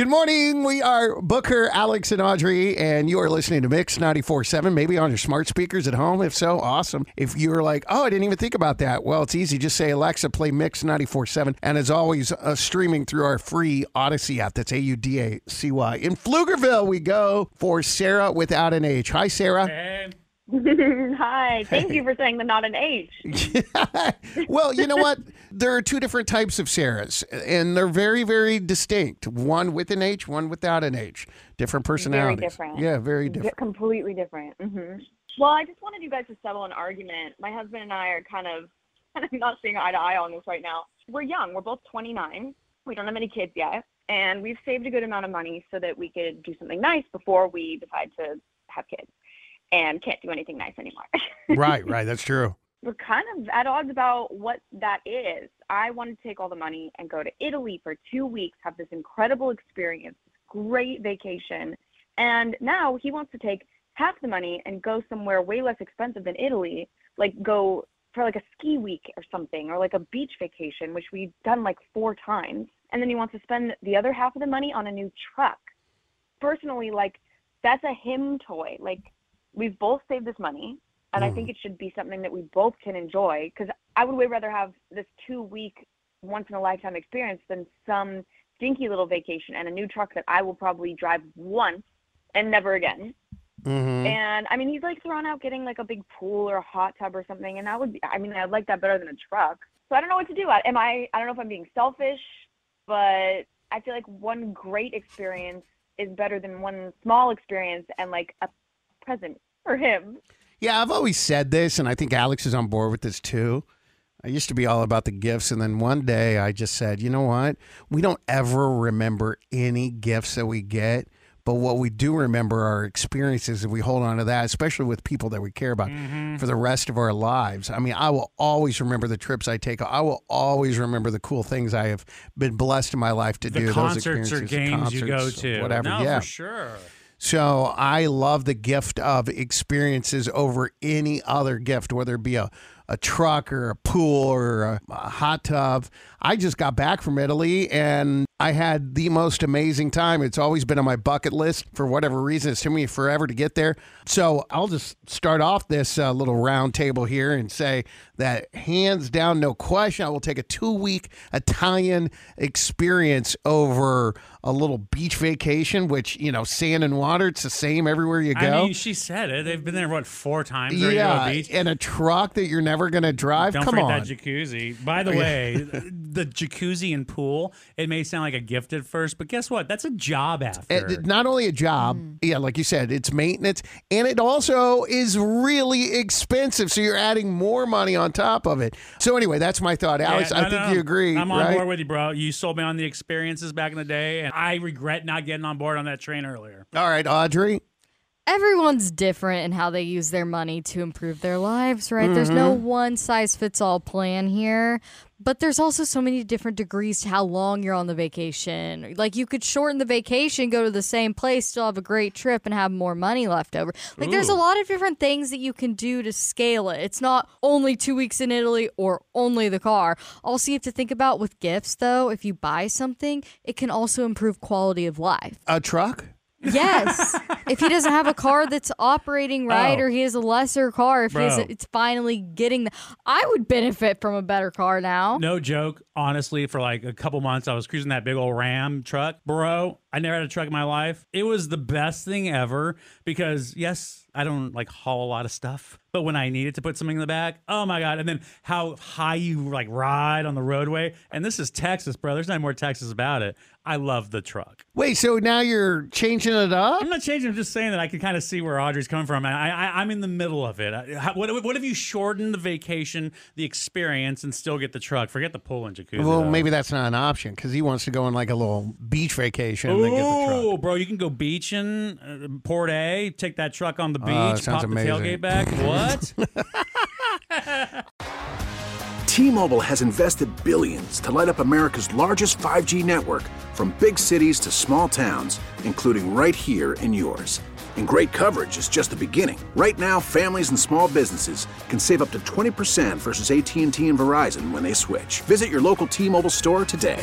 Good morning. We are Booker, Alex, and Audrey, and you are listening to Mix 94.7, maybe on your smart speakers at home. If so, awesome. If you're like, oh, I didn't even think about that, well, it's easy. Just say, Alexa, play Mix 94.7. And as always, uh, streaming through our free Audacy app. That's A U D A C Y. In Pflugerville, we go for Sarah without an H. Hi, Sarah. Hi. Thank you for saying the not an H. well, you know what? There are two different types of Sarahs, and they're very, very distinct. One with an H, one without an H. Different personalities. Very different. Yeah, very Di- different. completely different. hmm Well, I just wanted you guys to settle an argument. My husband and I are kind of kind of not seeing eye to eye on this right now. We're young. We're both 29. We don't have any kids yet, and we've saved a good amount of money so that we could do something nice before we decide to have kids. And can't do anything nice anymore. right, right. That's true. we're kind of at odds about what that is. I wanted to take all the money and go to Italy for two weeks, have this incredible experience, this great vacation. And now he wants to take half the money and go somewhere way less expensive than Italy, like go for like a ski week or something, or like a beach vacation, which we've done like four times. And then he wants to spend the other half of the money on a new truck. Personally, like that's a him toy. Like we've both saved this money and I think it should be something that we both can enjoy because I would way rather have this two week once in a lifetime experience than some stinky little vacation and a new truck that I will probably drive once and never again. hmm And I mean, he's like thrown out getting like a big pool or a hot tub or something, and that would be, I mean, I'd like that better than a truck. So I don't know what to do. I- Am I? I don't know if I'm being selfish, but I feel like one great experience is better than one small experience and like a present for him. Yeah, I've always said this, and I think Alex is on board with this too. I used to be all about the gifts, and then one day I just said, you know what? We don't ever remember any gifts that we get, but what we do remember are experiences, and we hold on to that, especially with people that we care about mm-hmm. for the rest of our lives. I mean, I will always remember the trips I take. I will always remember the cool things I have been blessed in my life to The do. those concerts or experiences, games you go to. whatever. No, yeah, for sure. So I love the gift of experiences over any other gift, whether it be a, a truck or a pool or a, a hot tub. I just got back from Italy and I had the most amazing time. It's always been on my bucket list for whatever reason. It's taken me forever to get there. So I'll just start off this uh, little round table here and say that hands down, no question, I will take a two week Italian experience over a little beach vacation, which, you know, sand and water, it's the same everywhere you go. I mean, she said it. They've been there what four times yeah, a beach. and a truck that you're never going to drive. Don't Come forget on. that jacuzzi. By the way, the jacuzzi and pool. It may sound like a gift at first, but guess what? That's a job after. It- not only a job, mm. yeah, like you said, it's maintenance, and it also is really expensive. So you're adding more money on top of it. So anyway, that's my thought, Yeah, Alex. no, I no, think no. you agree, I'm on right? board with you, bro. You sold me on the experiences back in the day, and I regret not getting on board on that train earlier. All right, Audrey. Everyone's different in how they use their money to improve their lives, right? There's no Mm-hmm. one size fits all plan here, but there's also so many different degrees to how long you're on the vacation. Like you could shorten the vacation, go to the same place, still have a great trip, and have more money left over. Like there's a lot of different things that you can do to scale it. It's not only two weeks in Italy or only the car. Also, you have to think about with gifts, though, if you buy something, it can also improve quality of life. A truck? Yes. if he doesn't have a car that's operating oh. right, Oh. or he has a lesser car, if he has it's finally getting the, I would benefit from a better car now. No joke. Honestly, for like a couple months, I was cruising that big old Ram truck. Bro, I never had a truck in my life. It was the best thing ever because, yes, I don't like haul a lot of stuff, but when I needed to put something in the back, oh my God. And then how high you like ride on the roadway. And this is Texas, bro. There's not more Texas about it. I love the truck. Wait, so now you're changing it up? I'm not changing. I'm just saying that I can kind of see where Audrey's coming from. I, I, I'm in the middle of it. I- What, what if you shorten the vacation, the experience, and still get the truck? Forget the pool and jacuzzi. Well, though. maybe that's not an option because he wants to go on like a little beach vacation and then get the truck. Oh, bro, you can go beaching, uh, Port A, take that truck on the beach, Oh, that sounds pop amazing. the tailgate back. What? T-Mobile has invested billions to light up America's largest 5G network from big cities to small towns, including right here in yours. And great coverage is just the beginning. Right now, families and small businesses can save up to 20% versus AT&T and Verizon when they switch. Visit your local T-Mobile store today.